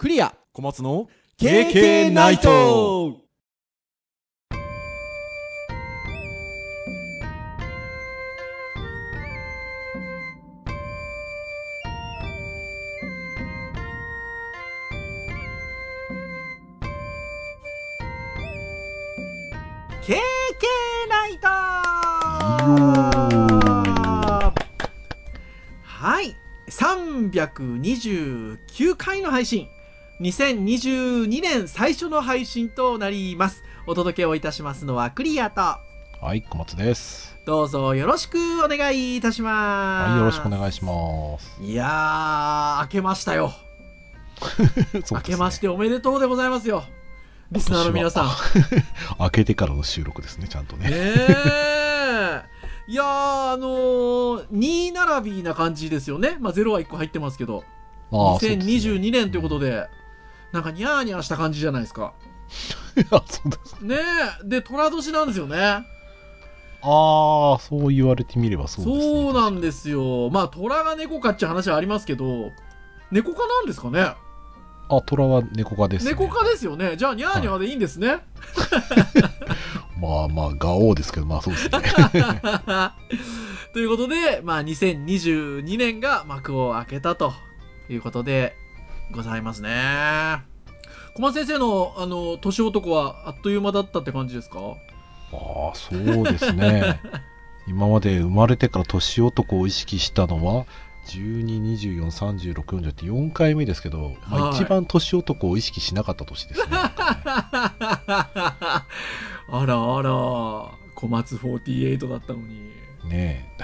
クリア。小松の KK ナイト。ナイト。はい。329回の配信2022年最初の配信となります。お届けをいたしますのはクリアと。はい小松です。どうぞよろしくお願いいたします。はいよろしくお願いします。いやー明けましたよ。明けましておめでとうでございますよ。リスナーの皆さん。明けてからの収録ですねちゃんとね。ねえ。いやーあのー、2並びな感じですよね。まあ0は1個入ってますけど。ああ2022年ということで、なんかニャーニャーした感じじゃないですか。あそうですねえ。で寅年なんですよね。ああそう言われてみればそうです、ね、そうなんですよ。まあ虎が猫かって話はありますけど猫科なんですかね。あ虎は猫科です、ね、猫科ですよね。じゃあニャーニャーでいいんですね、はい、まあまあガオーですけどまあそうですね。ということでまあ2022年が幕を開けたということでございますね。小松先生のあの年男はあっという間だったって感じですか？ああそうですね。今まで生まれてから年男を意識したのは12243640って4回目ですけど、まあ、一番年男を意識しなかった年ですね。あらあら。小松48だったのに。ねえ。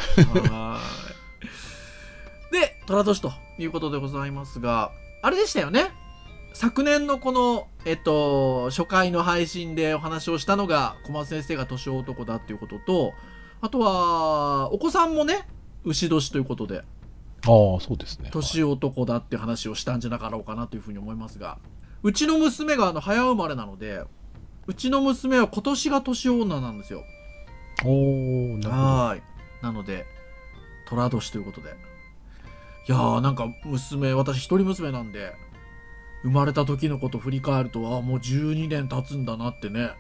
で寅年ということでございますがあれでしたよね。昨年のこの、えっと、初回の配信でお話をしたのが小松先生が年男だっていうこととあとはお子さんもね牛年ということでああそうですね。年男だって話をしたんじゃなかろうかなというふうに思いますがうちの娘があの早生まれなのでうちの娘は今年が年女なんですよ。おおなるほど。はい。なので寅年ということでいやーなんか娘私一人娘なんで生まれた時のこと振り返るとあもう12年経つんだなってね。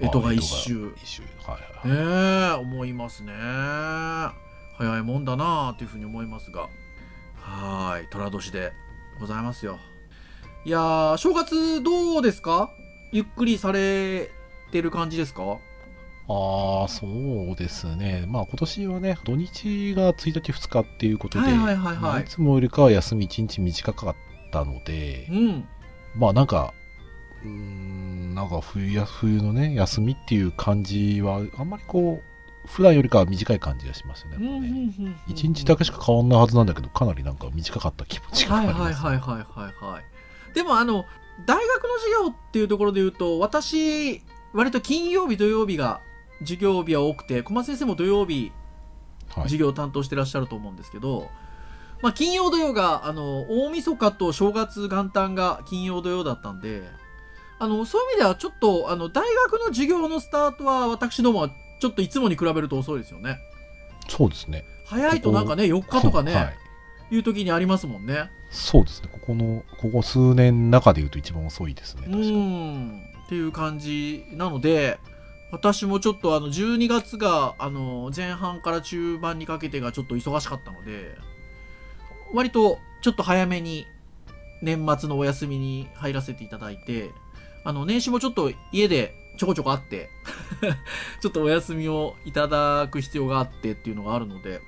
干支が一周。一周。はいはい、ねえ思いますね早いもんだなというふうに思いますが。はい寅年でございますよ。いやー正月どうですか？ゆっくりされてる感じですか？ああ、そうですね。まあ今年はね、土日が1日2日っていうことで、はいはいはいはい。いつもよりかは休み1日短かったのでう、ん。まあなんか、うーん、なんか冬や冬のね、休みっていう感じは、あんまりこう、普段よりかは短い感じがしますよね。うんうんうんうん1日だけしか変わんないはずなんだけど、かなりなんか短かった気持ちがあはいります、はいはいはいはいはい。でもあの大学の授業っていうところで言うと私割と金曜日土曜日が授業日は多くて小松先生も土曜日はい授業を担当してらっしゃると思うんですけど、まあ、金曜土曜があの大晦日と正月元旦が金曜土曜だったんであのそういう意味ではちょっとあの大学の授業のスタートは私どもはちょっといつもに比べると遅いですよねそうですね。早いとなんかね4日とかね、はい。い、う時にありますもんねそうですね。ここの、ここ数年の中で言うと一番遅いですね。う確かに。んっていう感じなので私もちょっとあの12月があの前半から中盤にかけてがちょっと忙しかったので割とちょっと早めに年末のお休みに入らせていただいてあの年始もちょっと家でちょこちょこあって ちょっとお休みをいただく必要があってっていうのがあるので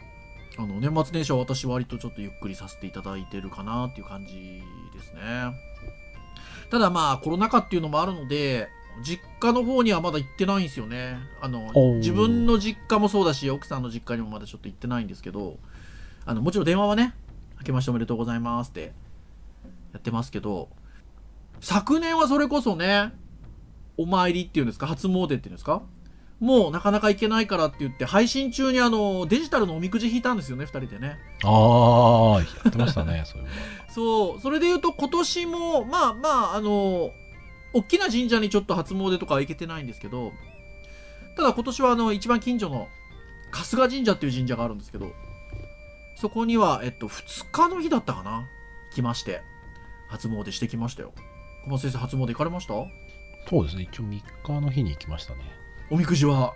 あの年末年始は私割とちょっとゆっくりさせていただいてるかなっていう感じですね。ただまあコロナ禍っていうのもあるので実家の方にはまだ行ってないんですよね。あの自分の実家もそうだし奥さんの実家にもまだちょっと行ってないんですけどあのもちろん電話はね「明けましておめでとうございます」ってやってますけど昨年はそれこそねお参りっていうんですか初詣っていうんですかもうなかなか行けないからって言って配信中にあのデジタルのおみくじ引いたんですよね2人でね。ああ、やってましたね、そういうの。そう、それで言うと今年も、まあまあ、あの、大きな神社にちょっと初詣とかは行けてないんですけど、ただ今年はあの、一番近所の春日神社っていう神社があるんですけど、そこには、えっと、2日の日だったかな？来まして。初詣してきましたよ。小松先生初詣行かれました？そうですね。一応3日の日に行きましたね。おみくじは？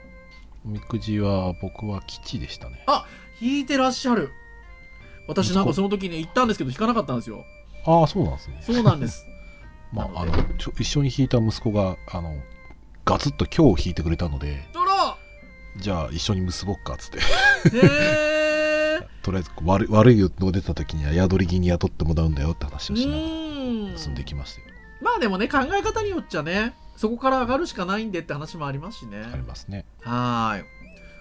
おみくじは僕は吉でしたね。引いてらっしゃる。私なんかその時に行ったんですけど引かなかったんですよ。ああそうなんですね。そうなんですまあ、あなの一緒に弾いた息子があのガツッと今日弾いてくれたのでじゃあ一緒に結ぼっかっつって。とりあえず悪い悪いの出た時には宿り木に雇ってもらうんだよって話うをしながら結ん。できましたよ。まあでもね考え方によっちゃねそこから上がるしかないんでって話もありますしね。ありますね。はーい。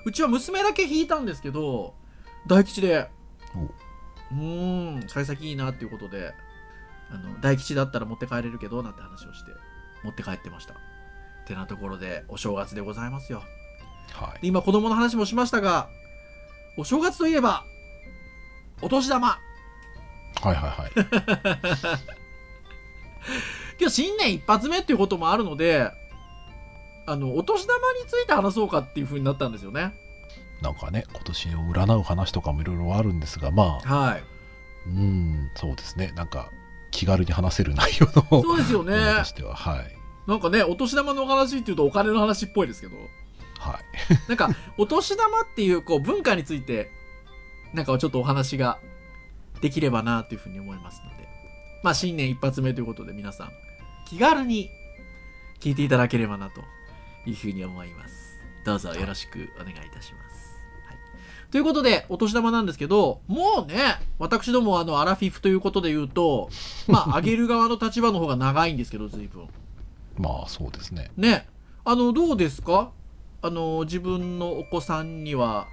うちは娘だけ引いたんですけど大吉でうーん幸先いいなっていうことであの大吉だったら持って帰れるけどなんて話をして持って帰ってました。てなところでお正月でございますよ。はい。で今子供の話もしましたがお正月といえばお年玉。はいはいはい。今日新年一発目っていうこともあるのであのお年玉について話そうかっていう風になったんですよね。なんかね今年を占う話とかもいろいろあるんですがまあはい。うんそうですね。なんか気軽に話せる内容のそうですよね。してははい。なんかねお年玉のお話っていうとお金の話っぽいですけど。はい。なんかお年玉っていうこう文化についてなんかちょっとお話ができればなというふうに思いますので。まあ新年一発目ということで皆さん気軽に聞いていただければなというふうに思います。どうぞよろしくお願いいたします、はい、ということでお年玉なんですけどもうね私どもあのアラフィフということで言うとまあ あげる側の立場の方が長いんですけど随分。まあそうですね。ね。あのどうですか？あの自分のお子さんには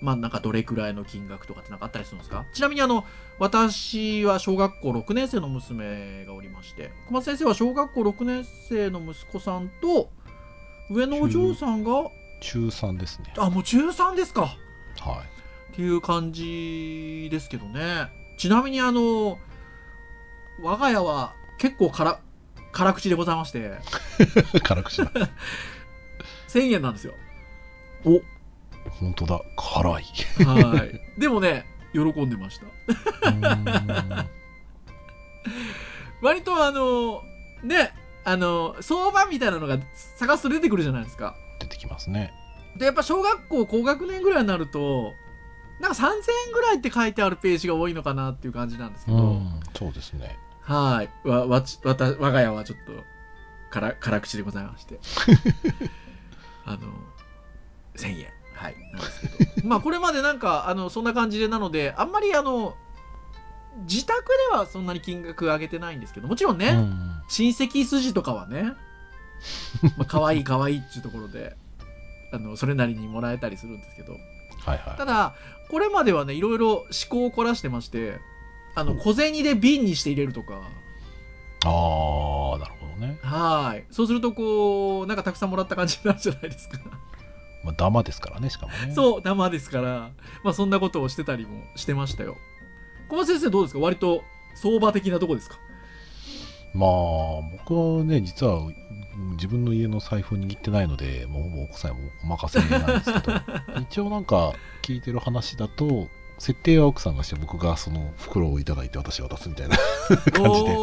まあなんかどれくらいの金額とかってなんかあったりするんですか？ちなみにあの私は小学校6年生の娘がおりまして小松先生は小学校6年生の息子さんと上のお嬢さんが？中3ですね。あもう中3ですかはい。っていう感じですけどね。ちなみにあの我が家は結構辛辛口でございまして。辛口だ。1000円なんですよ。お本当だ。辛い。はい。でもね、喜んでました。割とあの、ね、あの、相場みたいなのが探すと出てくるじゃないですか。出てきますねで、やっぱ小学校高学年ぐらいになると、なんか3000円ぐらいって書いてあるページが多いのかなっていう感じなんですけど、うんそうですねはい。わ、わち、わた、我が家はちょっと、から、辛口でございまして。あの、1000円。はい。なんですけど。まあ、これまでなんか、あの、そんな感じでなので、あんまりあの、自宅ではそんなに金額上げてないんですけど、もちろんね、うん親戚筋とかはね、まあ、可愛い可愛いっていうところで、あの、それなりにもらえたりするんですけど、はいはい。ただ、これまではね、いろいろ思考を凝らしてまして、あの、小銭で瓶にして入れるとか、ああなるほどね、はい。そうすると、こう、なんかたくさんもらった感じになるじゃないですか。まあ、ダマですからねしかもね。そう、生ですから、まあそんなことをしてたりもしてましたよ。小松先生どうですか？割と相場的なとこですか？まあ僕はね実はうん自分の家の財布を握ってないのでもうほぼ奥さんお任せなんですけど。一応なんか聞いてる話だと設定は奥さんがして僕がその袋をいただいて私渡すみたいな 感じで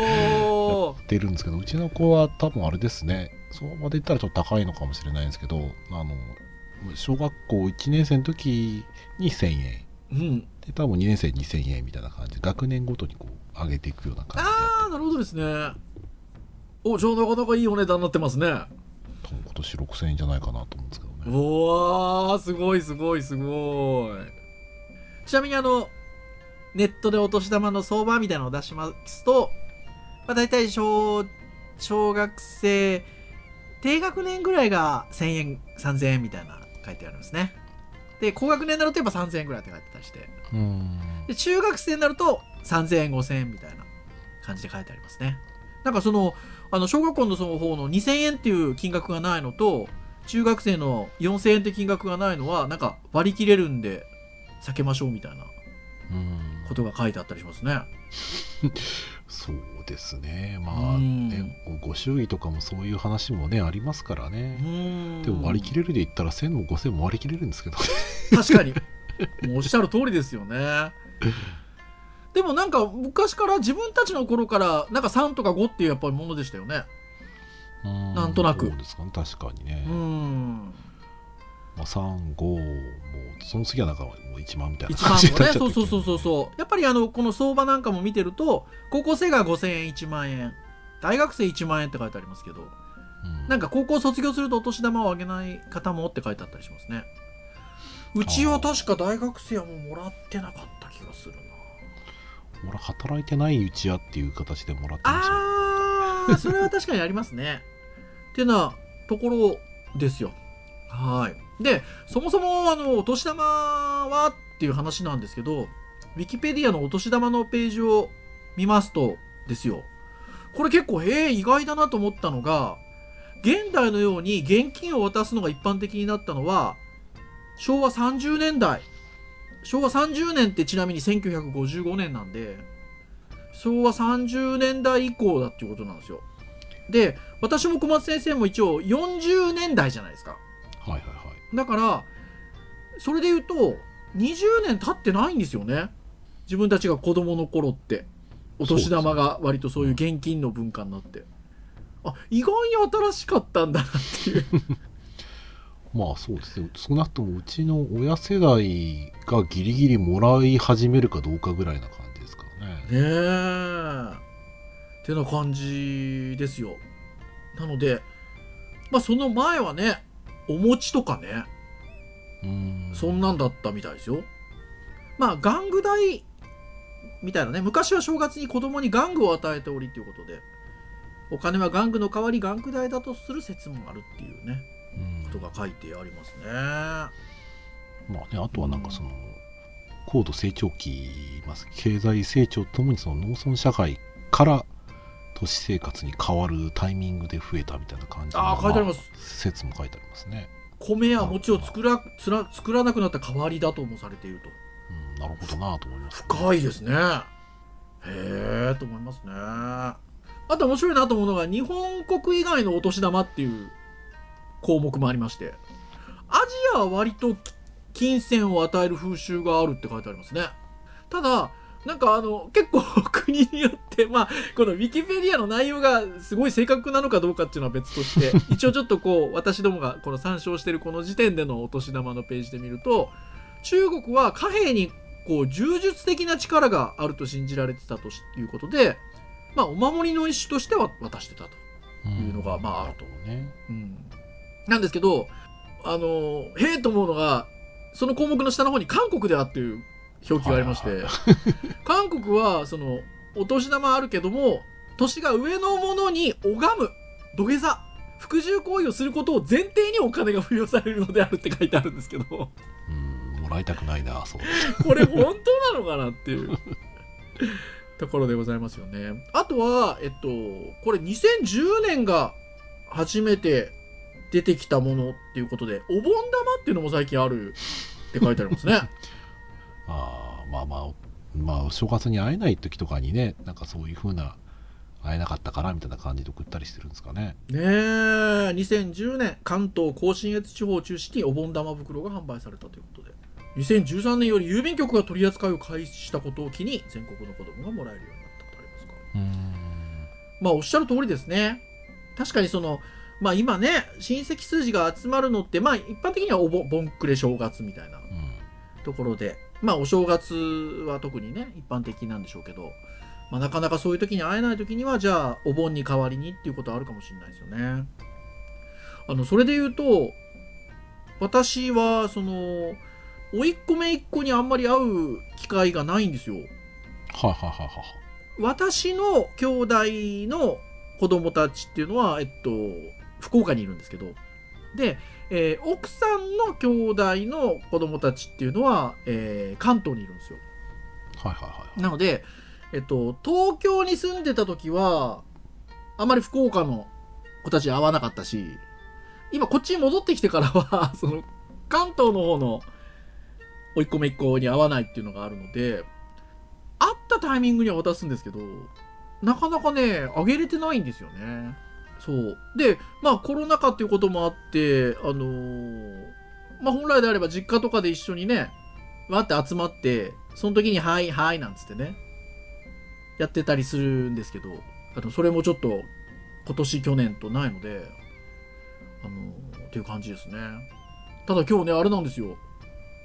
おー。出るんですけどうちの子は多分あれですね。相場で言ったらちょっと高いのかもしれないんですけどあの小学校1年生の時に1000円。うん。で多分2年生に2000円みたいな感じで学年ごとにこう上げていくような感じでやってあー、なるほどですね。お、じゃあなかなかいいお値段になってますね。多分今年6000円じゃないかなと思うんですけどねおー、すごいすごいすごい。ちなみにあの、ネットでお年玉の相場みたいなのを出しますと、まあ大体小、小学生、低学年ぐらいが1000円、3000円みたいな書いてありますね。で、高学年になるとやっぱ3000円ぐらいって書いてたりして。うんで、中学生になると3000円、5000円みたいな感じで書いてありますね。なんかその、あの、小学校のその方の2000円っていう金額がないのと、中学生の4000円って金額がないのは、なんか割り切れるんで避けましょうみたいなうんことが書いてあったりしますね。そうですねまあうんねごご祝儀とかもそういう話もねありますからうねでも割り切れるで言ったら1000も5000も割り切れるんですけどね確かに。もうおっしゃる通りですよね。でもなんか昔から自分たちの頃からなんか3とか5っていうやっぱりものでしたよね。ん。なんとなく。そうですかね確かにね、うん。まあ、35もうその次はなんかもう1万みたいな1万感じにもねなっちゃってそうそうそうそうそう。やっぱりあのこの相場なんかも見てると高校生が5000円1万円。大学生1万円って書いてありますけど。うん。なんか高校卒業するとお年玉をあげない方もって書いてあったりしますね。うちは確か大学生はもうもらってなかった気がするな俺働いてないうちやっていう形でもらってました。あそれは確かにありますね。っていうなところですよ。はい。でそもそもあのお年玉はっていう話なんですけどウィキペディアのお年玉のページを見ますとですよ。これ結構へえ意外だなと思ったのが現代のように現金を渡すのが一般的になったのは昭和30年代昭和30年ってちなみに1955年なんで昭和30年代以降だっていうことなんですよ。で私も小松先生も一応40年代じゃないですか。はいはいはい。だからそれで言うと20年経ってないんですよね。自分たちが子供の頃って。お年玉が割とそういう現金の文化になって。あ意外に新しかったんだなっていう まあそうですね少なくともうちの親世代がギリギリもらい始めるかどうかぐらいな感じですからね。ねえ。ってな感じですよ。なのでまあその前はねお餅とかねうーん。そんなんだったみたいですよ。まあ、玩具代みたいなね、昔は正月に子供に玩具を与えておりということで、お金は玩具の代わり玩具代だとする説もあるっていうね、うんことが書いてありますね。まあねあとはなんかその高度成長期ます経済成長ともにその農村社会から都市生活に変わるタイミングで増えたみたいな感じのあー書いてありますあ説も書いてありますね、米や餅を作らつら作らなくなった代わりだともされていると。うん、なるほどなと思います、深いですね。へえと思いますね。あと面白いなと思うのが、日本国以外のお年玉っていう項目もありまして、アジアは割と金銭を与える風習があるって書いてありますね。ただ、なんかあの、結構国によって、まあ、このウィキペディアの内容がすごい正確なのかどうかっていうのは別として、一応ちょっとこう、私どもがこの参照してるこの時点でのお年玉のページで見ると、中国は貨幣にこう柔術的な力があると信じられてたということで、まあ、お守りの一種としては渡してたと。いうのがまああるとねうん、なんですけど、あの、へえと思うのが、その項目の下の方に韓国ではっていう表記がありまして、韓国は、その、お年玉あるけども、年が上のものに拝む、土下座、服従行為をすることを前提にお金が付与されるのであるって書いてあるんですけど、うんもらいたくないなそう。これ本当なのかなっていう。ところでございますよね。あとは、えっと、これ2010年が初めて出てきたものっていうことで、お盆玉っていうのも最近あるって書いてありますね。あーまあまあまあお正月に会えない時とかにねなんかそういう風な会えなかったからみたいな感じで送ったりしてるんですかねねえ、2010年、関東甲信越地方を中心にお盆玉袋が販売されたということで、2013年より郵便局が取り扱いを開始したことを機に、全国の子供がもらえるようになったとありますから。うーんまあおっしゃる通りですね。確かにその、まあ今ね、親戚数字が集まるのって、まあ一般的にはお盆、盆暮れ正月みたいなうんところで、まあお正月は特にね、一般的なんでしょうけど、まあなかなかそういう時に会えない時には、じゃあお盆に代わりにっていうことはあるかもしれないですよね。あの、それで言うと、私は、その、甥っ子姪っ子にあんまり会う機会がないんですよ。はいはいはいはいはい私の兄弟の子供たちっていうのは、えっと、福岡にいるんですけど、で、えー奥さんの兄弟の子供たちっていうのは、えー関東にいるんですよ。はいはいはいなので、えっと、東京に住んでた時は、あまり福岡の子たちに会わなかったし、今こっちに戻ってきてからは、その、関東の方の、甥っ子姪っ子に会わないっていうのがあるので、会ったタイミングには渡すんですけど、なかなかね、あげれてないんですよね。そう。で、まあコロナ禍っていうこともあって、あのーまあ本来であれば実家とかで一緒にね、わって集まって、その時に、はい、はい、なんつってね、やってたりするんですけどあのそれもちょっと今年去年とないのであのっていう感じですね。ただ今日ねあれなんですよ。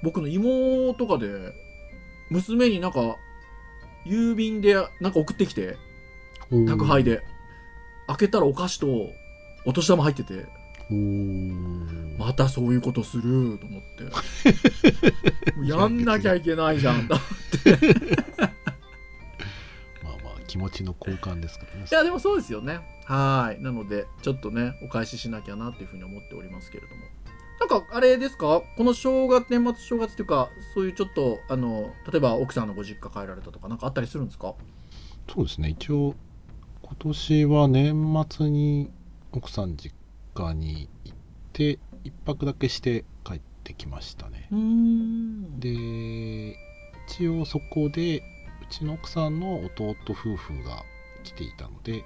僕の妹がで娘になんか郵便でなんか送ってきて宅配で。開けたらお菓子とお年玉入っててまたそういうことすると思って。やんなきゃいけないじゃん。まあまあ気持ちの交換ですからね。いやでもそうですよね。はい。なのでちょっとねお返ししなきゃなっていうふうに思っておりますけれども。なんかあれですか？この正月年末正月っていうかそういうちょっとあの例えば奥さんのご実家帰られたとかなんかあったりするんですか？そうですね。一応今年は年末に奥さん実家に行って一泊だけして帰ってきましたね。で一応そこでうちの奥さんの弟夫婦が来ていたので、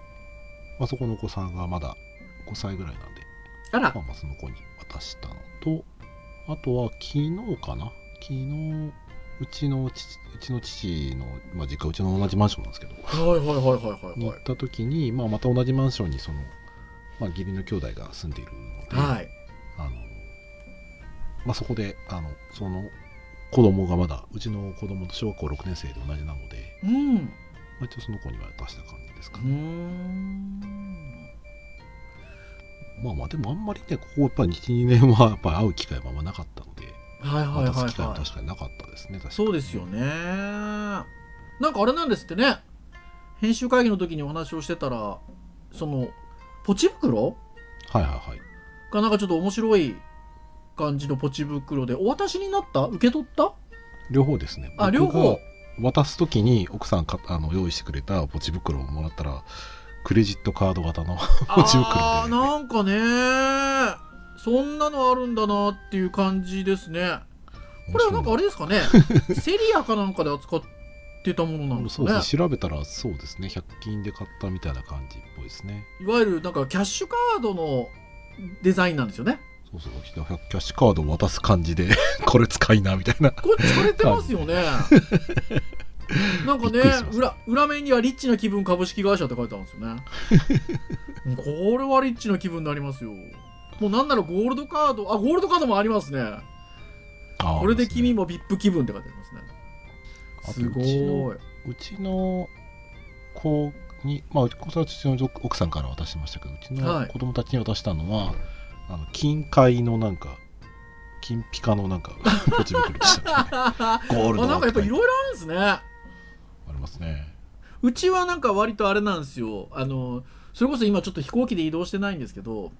まあ、そこのお子さんがまだ5歳ぐらいなんで、あら。まあ、まあその子に渡したのとあとは昨日かな？昨日うちの父うちの父の、まあ、実家うちの同じマンションなんですけど。はいはいはいはいはいはに行った時に、まあ、また同じマンションにその、まあ、義理の兄弟が住んでいるので、いはい。あのまあ、そこであのその子供がまだうちの子供と小学校6年生で同じなので、うん。まあ、一応その子には出した感じですかうーね、ん。まあまあでもあんまりねここやっぱり12年はやっぱり会う機会はあんまなかったのではいはいはいはい。確かになかったですね。確かに。そうですよね。なんかあれなんですってね。編集会議の時にお話をしてたらそのポチ袋？はいはいはい。がなんかちょっと面白い感じのポチ袋でお渡しになった？受け取った？両方ですね。あ両方。渡す時に奥さんかあの用意してくれたポチ袋をもらったらクレジットカード型の ポチ袋で。なんかねそんなのあるんだなっていう感じですね。これはなんかあれですかね。セリアかなんかで扱ってたものなんですかね。そうですね。調べたらそうですね。100均で買ったみたいな感じっぽいですね。いわゆるなんかキャッシュカードのデザインなんですよね。そうそう。キャッシュカードを渡す感じで これ使いなみたいな。これ疲れてますよね。なんかね裏裏面にはリッチな気分株式会社って書いてあるんですよね。これはリッチな気分になりますよもうなんならゴールドカードあゴールドカードもありますね。これで君もも VIP 気分って書いてありますね。すごい。うちの子にまあうちの奥さんから渡しましたけどうちはい。の子供たちに渡したのは、あの金塊のなんか金ピカのなんかポチ袋でしたね。ゴールドあなんかやっぱいろいろあるんですね。ありますね。うちはなんか割とあれなんですよ。あのそれこそ今ちょっと飛行機で移動してないんですけど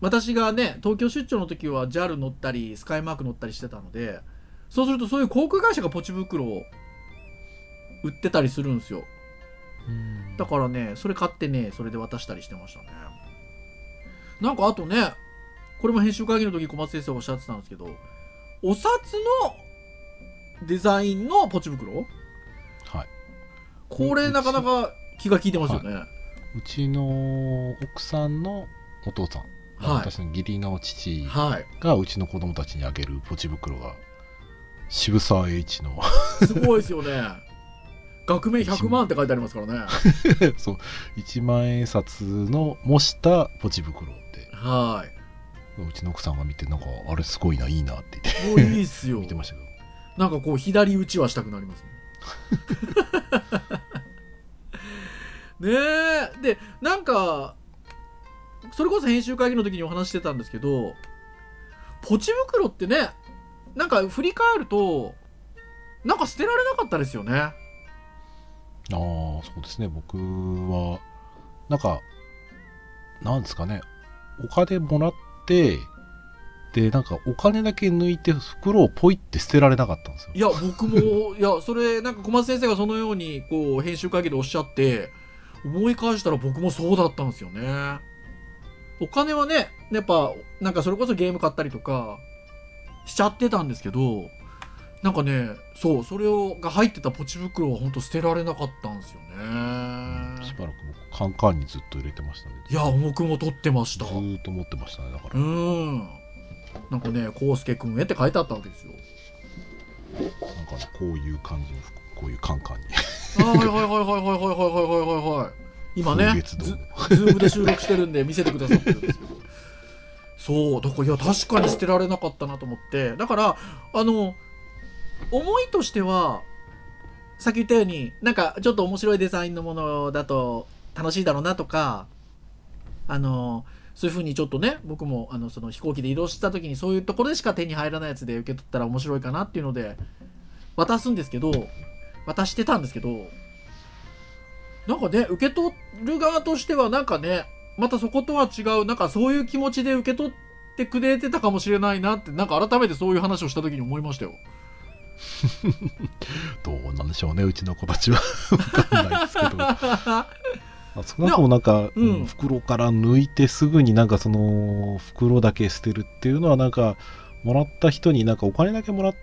私がね東京出張の時は JAL 乗ったりスカイマーク乗ったりしてたのでそうするとそういう航空会社がポチ袋を売ってたりするんですよ。だからねそれ買ってねそれで渡したりしてましたね。なんかあとねこれも編集会議の時小松先生がおっしゃってたんですけどお札のデザインのポチ袋？はい。これなかなか気が利いてますよね、うちの奥さんのお父さん、まあはい私の義理の父はいがうちの子供たちにあげるポチ袋が渋沢栄一のすごいですよね。額面100万って書いてありますからね。そう1万円札の模したポチ袋ではうちの奥さんが見てなんかあれすごいないいなって言っい。もういいっすよて見。てましたけどなんかこう、左打ちはしたくなりますね。ねえ。で、なんか、それこそ編集会議の時にお話してたんですけど、ポチ袋ってね、なんか振り返ると、なんか捨てられなかったですよね。ああそうですね僕はなんかなんですかねお金もらってでなんかお金だけ抜いて袋をポイって捨てられなかったんですよいや、僕も、いや、それ、なんか小松先生がそのように、こう、編集会議でおっしゃって、思い返したら僕もそうだったんですよね。お金はね、やっぱ、なんかそれこそゲーム買ったりとか、しちゃってたんですけど、なんかね、そう、それを、が入ってたポチ袋は本当捨てられなかったんですよね。しばらく僕カンカンにずっと入れてましたねいや、僕も取ってました。ずーっと持ってましたねだかうら、ん。なんかね、コウスケくんへって書いてあったわけですよ。なんかねこういう感じのこういうカンカンにあはいはいはいはいはいはいはいはいはいはい今ねズズームで収録してるんで見せてくださってるんですけどそうだからいや確かに捨てられなかったなと思って。だからあの思いとしてはさっき言ったようになんかちょっと面白いデザインのものだと楽しいだろうなとかあのそういう風にちょっとね僕もあのその飛行機で移動した時にそういうところでしか手に入らないやつで受け取ったら面白いかなっていうので渡すんですけど渡してたんですけどなんかね受け取る側としてはなんかねまたそことは違うなんかそういう気持ちで受け取ってくれてたかもしれないなってなんか改めてそういう話をした時に思いましたよ。どうなんでしょうねうちの子たちは。分かんないですけど。ま あ少なくともなんか、うん。うん袋から抜いてすぐになんかその袋だけ捨てるっていうのはなんかもらった人になんかお金だけもらっ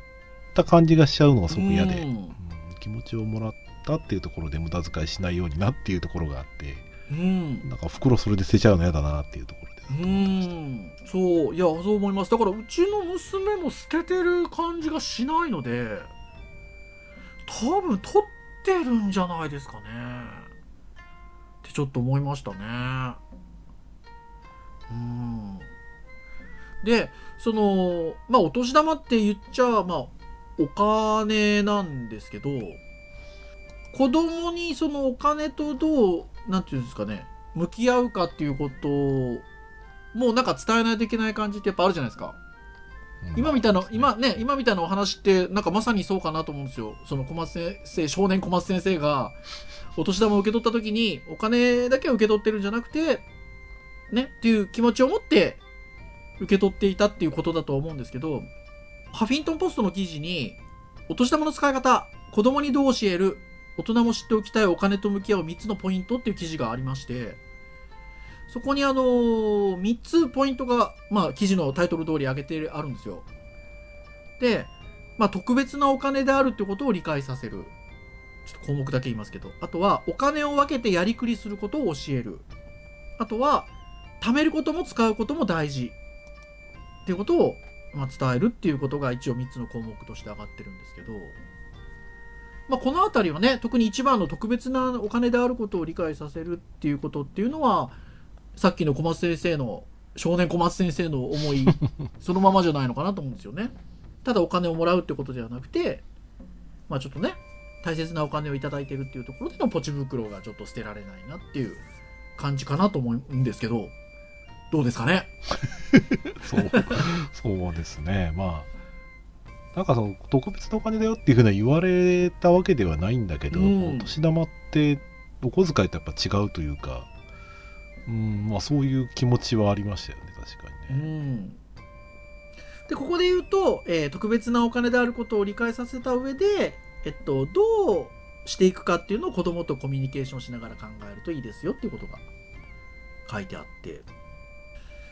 た感じがしちゃうのがすごく嫌で、うん。うん気持ちをもらったっていうところで無駄遣いしないようになっていうところがあってうん。なんか袋それで捨てちゃうの嫌だなっていうところでうん。そう。いやそう思います。だからうちの娘も捨ててる感じがしないので多分取ってるんじゃないですかね。ってちょっと思いましたね。うん。でそのまあお年玉って言っちゃまあお金なんですけど子供にそのお金とどうなんていうんですかね向き合うかっていうことをもうなんか伝えないといけない感じってやっぱあるじゃないですか。うん今みたいな、まあ今ね、今みたいなお話って、なんかまさにそうかなと思うんですよ。その小松先生、少年小松先生が、お年玉を受け取った時に、お金だけを受け取ってるんじゃなくて、ね、っていう気持ちを持って、受け取っていたっていうことだと思うんですけど、ハフィントンポストの記事に、お年玉の使い方、子供にどう教える、大人も知っておきたいお金と向き合う3つのポイントっていう記事がありまして、そこにあのー、3つポイントが、まあ、記事のタイトル通り挙げてあるんですよ。で、まあ、特別なお金であるってことを理解させる。ちょっと項目だけ言いますけど。あとは、お金を分けてやりくりすることを教える。あとは、貯めることも使うことも大事。っていうことを、まあ、伝えるっていうことが一応3つの項目として上がってるんですけど、まあ、このあたりはね、特に一番の特別なお金であることを理解させるっていうことっていうのは、さっきの小松先生の、少年小松先生の思い、そのままじゃないのかなと思うんですよね。ただお金をもらうってことではなくて、まあちょっとね、大切なお金をいただいてるっていうところでのポチ袋がちょっと捨てられないなっていう感じかなと思うんですけど、どうですかね？そう そうですねまあなんかその特別なお金だよっていうふうに言われたわけではないんだけど、うん。お年玉ってお小遣いとやっぱ違うというかうんまあそういう気持ちはありましたよね確かうにね、ん。で、ここで言うと、えー特別なお金であることを理解させた上で、えっと、どうしていくかっていうのを子供とコミュニケーションしながら考えるといいですよっていうことが書いてあって、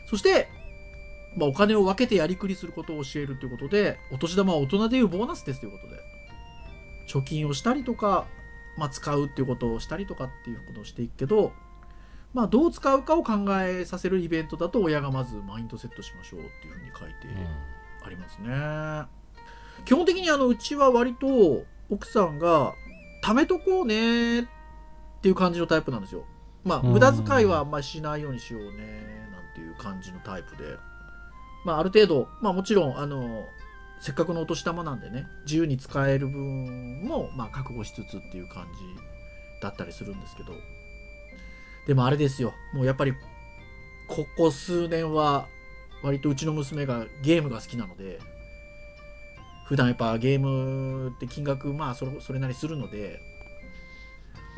そして、まあ、お金を分けてやりくりすることを教えるということで、お年玉は大人でいうボーナスですということで、貯金をしたりとか、まあ、使うっていうことをしたりとかっていうことをしていくけど、まあ、どう使うかを考えさせるイベントだと親がまずマインドセットしましょうっていうふうに書いてありますね。基本的にあのうちは割と奥さんが貯めとこうねっていう感じのタイプなんですよ。まあ無駄遣いはあんまりしないようにしようねなんていう感じのタイプで。まあある程度、まあもちろんあのせっかくのお年玉なんでね自由に使える分もまあ覚悟しつつっていう感じだったりするんですけど。でもあれですよ。もうやっぱりここ数年は割とうちの娘がゲームが好きなので普段やっぱゲームって金額まあそれそれなりするので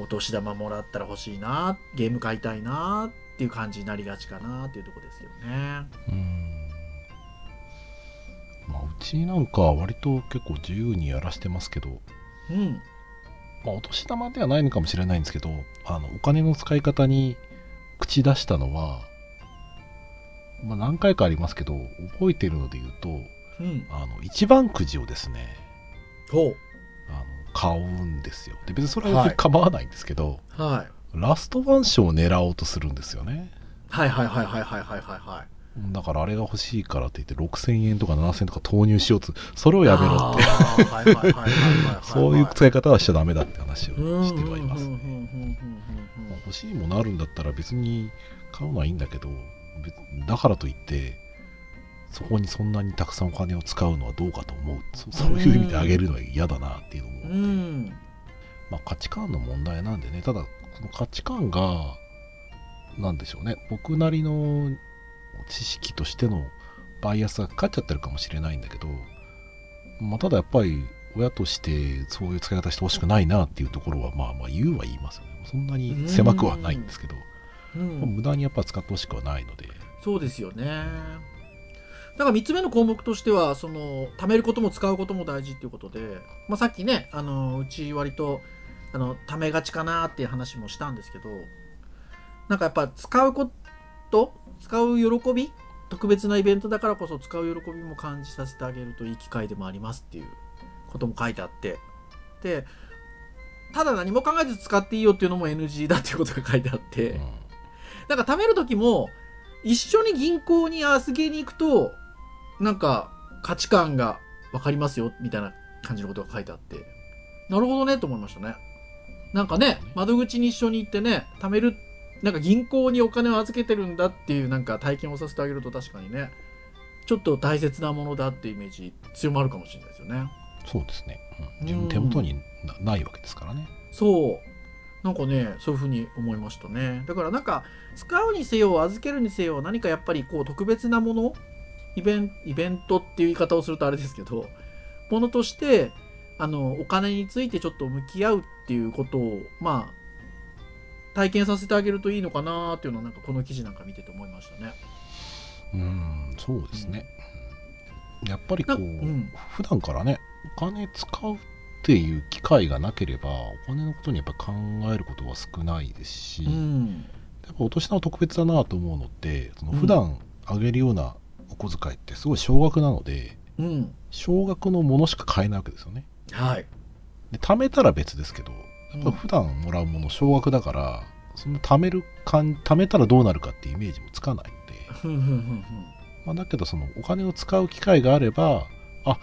お年玉もらったら欲しいなゲーム買いたいなっていう感じになりがちかなっていうとこですよね。うん。まあ、うちなんか割と結構自由にやらしてますけど、うん。まあ、お年玉ではないのかもしれないんですけどあのお金の使い方に口出したのは、まあ、何回かありますけど覚えてるので言うと、うん、あの一番くじをですねう。あの買うんですよ。で別にそれは構わないんですけど、はい、はい、ラストワン賞を狙おうとするんですよね。はいはいはいはいはいはいはい。だからあれが欲しいからって言って6000円とか7000円とか投入しようとそれをやめろって。そういう使い方はしちゃダメだって話をうんしてはいます。欲しいものあるんだったら別に買うのはいいんだけど別だからといってそこにそんなにたくさんお金を使うのはどうかと思う。そそういう意味であげるのは嫌だなっていうのも、うん。まあ、価値観の問題なんでね。ただその価値観がなんでしょうね。僕なりの知識としてのバイアスがかかっちゃってるかもしれないんだけど、まあ、ただやっぱり親としてそういう使い方してほしくないなっていうところはまあまあ言うは言いますよね。そんなに狭くはないんですけど、うん。まあ無駄にやっぱ使ってほしくはないので。そうですよね。だから3つ目の項目としてはその貯めることも使うことも大事っていうことで、まあ、さっきねあのうち割とあの貯めがちかなっていう話もしたんですけどなんかやっぱ使うこと使う喜び？特別なイベントだからこそ使う喜びも感じさせてあげるといい機会でもありますっていうことも書いてあって。でただ何も考えず使っていいよっていうのも NG だっていうことが書いてあって、うん。なんか貯める時も一緒に銀行に預けに行くとなんか価値観が分かりますよみたいな感じのことが書いてあって。なるほどねと思いましたね。なんかね。窓口に一緒に行ってね貯めるなんか銀行にお金を預けてるんだっていうなんか体験をさせてあげると確かにねちょっと大切なものだってイメージ強まるかもしれないですよね。そうですね、うん、自分の手元になないわけですからね。そう。なんかねそういうふうに思いましたね。だからなんか使うにせよ預けるにせよ何かやっぱりこう特別なものイベンイベントっていう言い方をするとあれですけどものとしてあのお金についてちょっと向き合うっていうことをまあ体験させてあげるといいのかなっていうのはなんかこの記事なんか見てて思いましたね。うんそうですね、うん。やっぱりこう、うん。普段からねお金使うっていう機会がなければお金のことにやっぱ考えることは少ないですし、うん。やっぱお年玉特別だなと思うのってそのうん。普段あげるようなお小遣いってすごい少額なのでうん。少額のものしか買えないわけですよね。はい。で貯めたら別ですけどやっぱ普段もらうもの少額だからその貯めるかん貯めたらどうなるかっていうイメージもつかないので、ふんふんふんふん。まあ、だけどそのお金を使う機会があればあ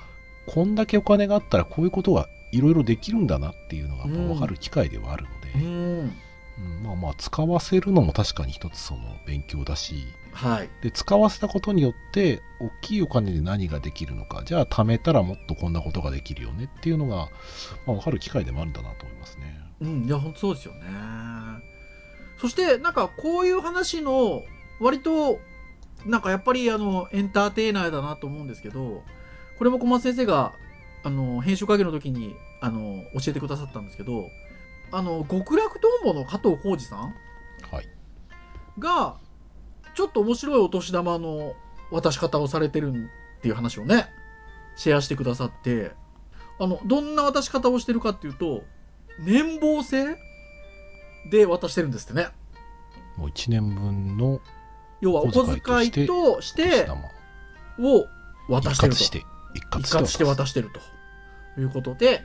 こんだけお金があったらこういうことがいろいろできるんだなっていうのがやっぱ分かる機会ではあるので、うんうんまあまあ使わせるのも確かに一つその勉強だしはいで使わせたことによって大きいお金で何ができるのかじゃあ貯めたらもっとこんなことができるよねっていうのが、まあ、分かる機会でもあるんだなと思いますね。うん、いや、本当そうですよね。そして、なんか、こういう話の、割と、なんかやっぱり、あの、エンターテイナーだなと思うんですけど、これも小松先生が、あの、編集会議の時に、あの、教えてくださったんですけど、あの、極楽とんぼの加藤浩二さん？はい、が、ちょっと面白いお年玉の渡し方をされてるっていう話をね、シェアしてくださって、あの、どんな渡し方をしてるかっていうと、年俸制で渡してるんですってね。もう1年分の要はお小遣いとして玉を渡してると。一括して渡してるということで、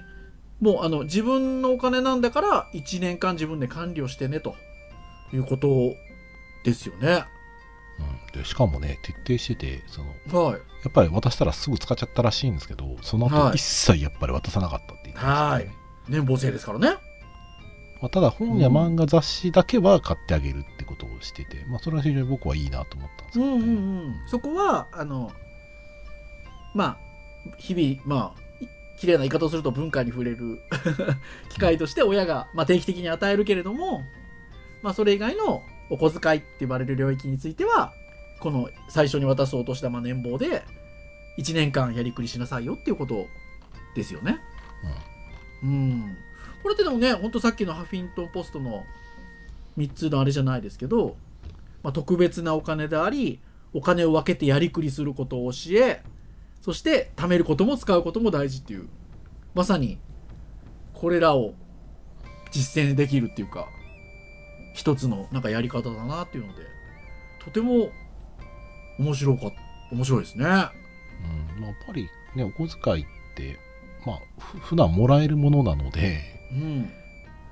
もうあの自分のお金なんだから1年間自分で管理をしてねということですよね。うん、でしかもね徹底しててそのはい。やっぱり渡したらすぐ使っちゃったらしいんですけどそのはい後一切やっぱり渡さなかったって言ってましたね、年俸制ですからね。まあ、ただ本や漫画雑誌だけは買ってあげるってことをしてて、まあ、それは非常に僕はいいなと思ったんですけど、ねうんうんうん。そこは、あの、まあ、日々、まあ、い綺麗な言い方をすると文化に触れる 機会として親が、まあ、定期的に与えるけれども、まあ、それ以外のお小遣いって言われる領域については、この最初に渡すお年玉年俸で、1年間やりくりしなさいよっていうことですよね。うん。これってでもね、ほんとさっきのハフィントンポストの3つのあれじゃないですけど、まあ、特別なお金であり、お金を分けてやりくりすることを教え、そして貯めることも使うことも大事っていう、まさにこれらを実践できるっていうか、一つのなんかやり方だなっていうので、とても面白か面白いですね。うんまあ、やっぱりねお小遣いってまあふ普段もらえるものなのでうん。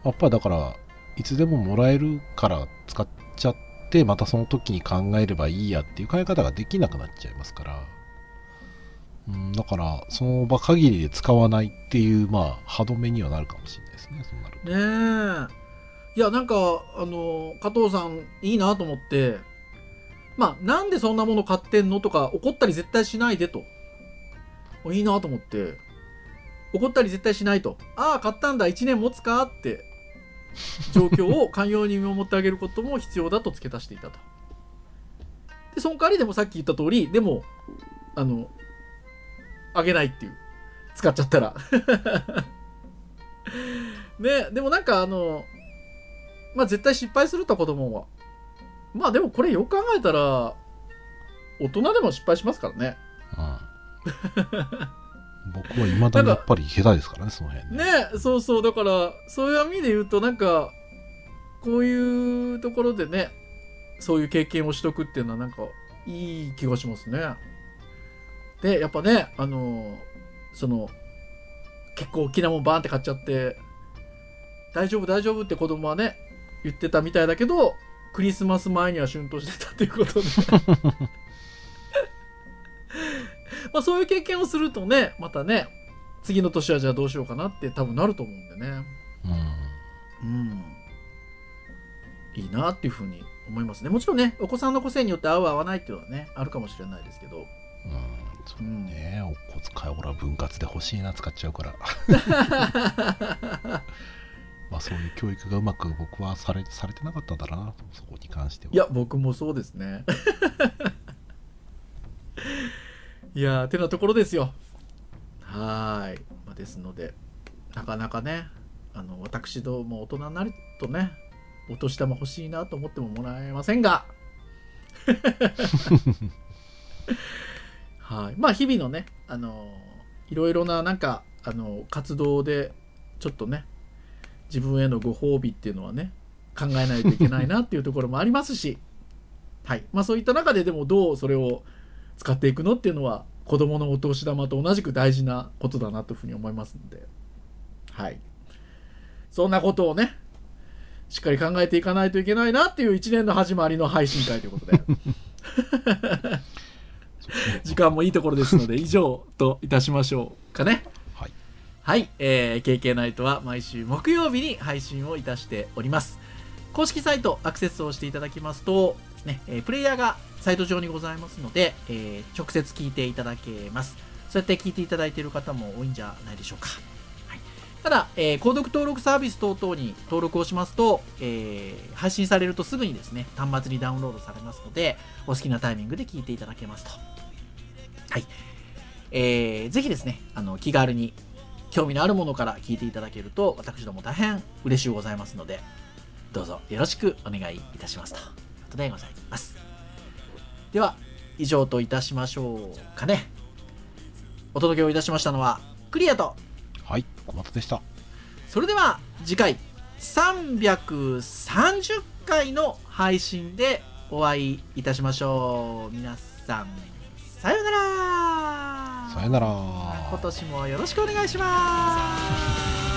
やっぱりだからいつでももらえるから使っちゃっってまたその時に考えればいいやっていう考え方ができなくなっちゃいますから、うん、だからその場限りで使わないっていうまあ歯止めにはなるかもしれないですねそうなるねえ。いやなんかあの加藤さんいいなと思ってまあなんでそんなもの買ってんのとか怒ったり絶対しないでと。いいなと思って。怒ったり絶対しないと。ああ買ったんだ1年持つかって状況を寛容に見守ってあげることも必要だと付け足していたと。でその代わりでもさっき言った通りでもあのあげないっていう。使っちゃったら。ねでもなんかあのまあ絶対失敗すると子供は。まあでもこれよく考えたら大人でも失敗しますからね。うん、僕はいまだにやっぱり下手ですからねその辺ね。ねそうそう。だからそういう意味で言うとなんかこういうところでねそういう経験をしとくっていうのはなんかいい気がしますねでやっぱねあのその結構大きなもんバーンって買っちゃって大丈夫大丈夫って子供はね言ってたみたいだけどクリスマス前には春闘してたっていうことで。まあそういう経験をするとねまたね次の年はじゃあどうしようかなって多分なると思うんでね。うん。うん。いいなっていうふうに思いますね。もちろんねお子さんの個性によって合う合わないっていうのはねあるかもしれないですけど。うんそうね。お小遣い俺は分割で欲しいな使っちゃうから。まあそういう教育がうまく僕はされされてなかったんだなそこに関しては。いや僕もそうですね。いやーてなところですよ。はーい、まあ、ですのでなかなかねあの私ども大人になるとねお年玉欲しいなと思ってももらえませんが はい。まあ日々のねあのいろいろななんかあの活動でちょっとね自分へのご褒美っていうのはね考えないといけないなっていうところもありますし、はい。まあ、そういった中ででもどうそれを使っていくのっていうのは子どものお年玉と同じく大事なことだなというふうに思いますので、はい、そんなことをねしっかり考えていかないといけないなっていう1年の始まりの配信会ということで 時間もいいところですので以上といたしましょうかね。はいはい、えー、KK ナイトは毎週木曜日に配信をいたしております。公式サイトアクセスをしていただきますと、ね、えープレイヤーがサイト上にございますので、えー直接聞いていただけます。そうやって聞いていただいている方も多いんじゃないでしょうか。はい、ただ、えー購読登録サービス等々に登録をしますと、えー配信されるとすぐにですね、端末にダウンロードされますので、お好きなタイミングで聞いていただけますと。はい。えーぜひですね、あの、気軽に興味のあるものから聞いていただけると私ども大変嬉しゅうございますのでどうぞよろしくお願いいたしますと。いうことでございます。では以上といたしましょうかね。お届けをいたしましたのはクリアと。はい小松でした。それでは次回330回の配信でお会いいたしましょう。皆さんさようなら。さよなら。今年もよろしくお願いします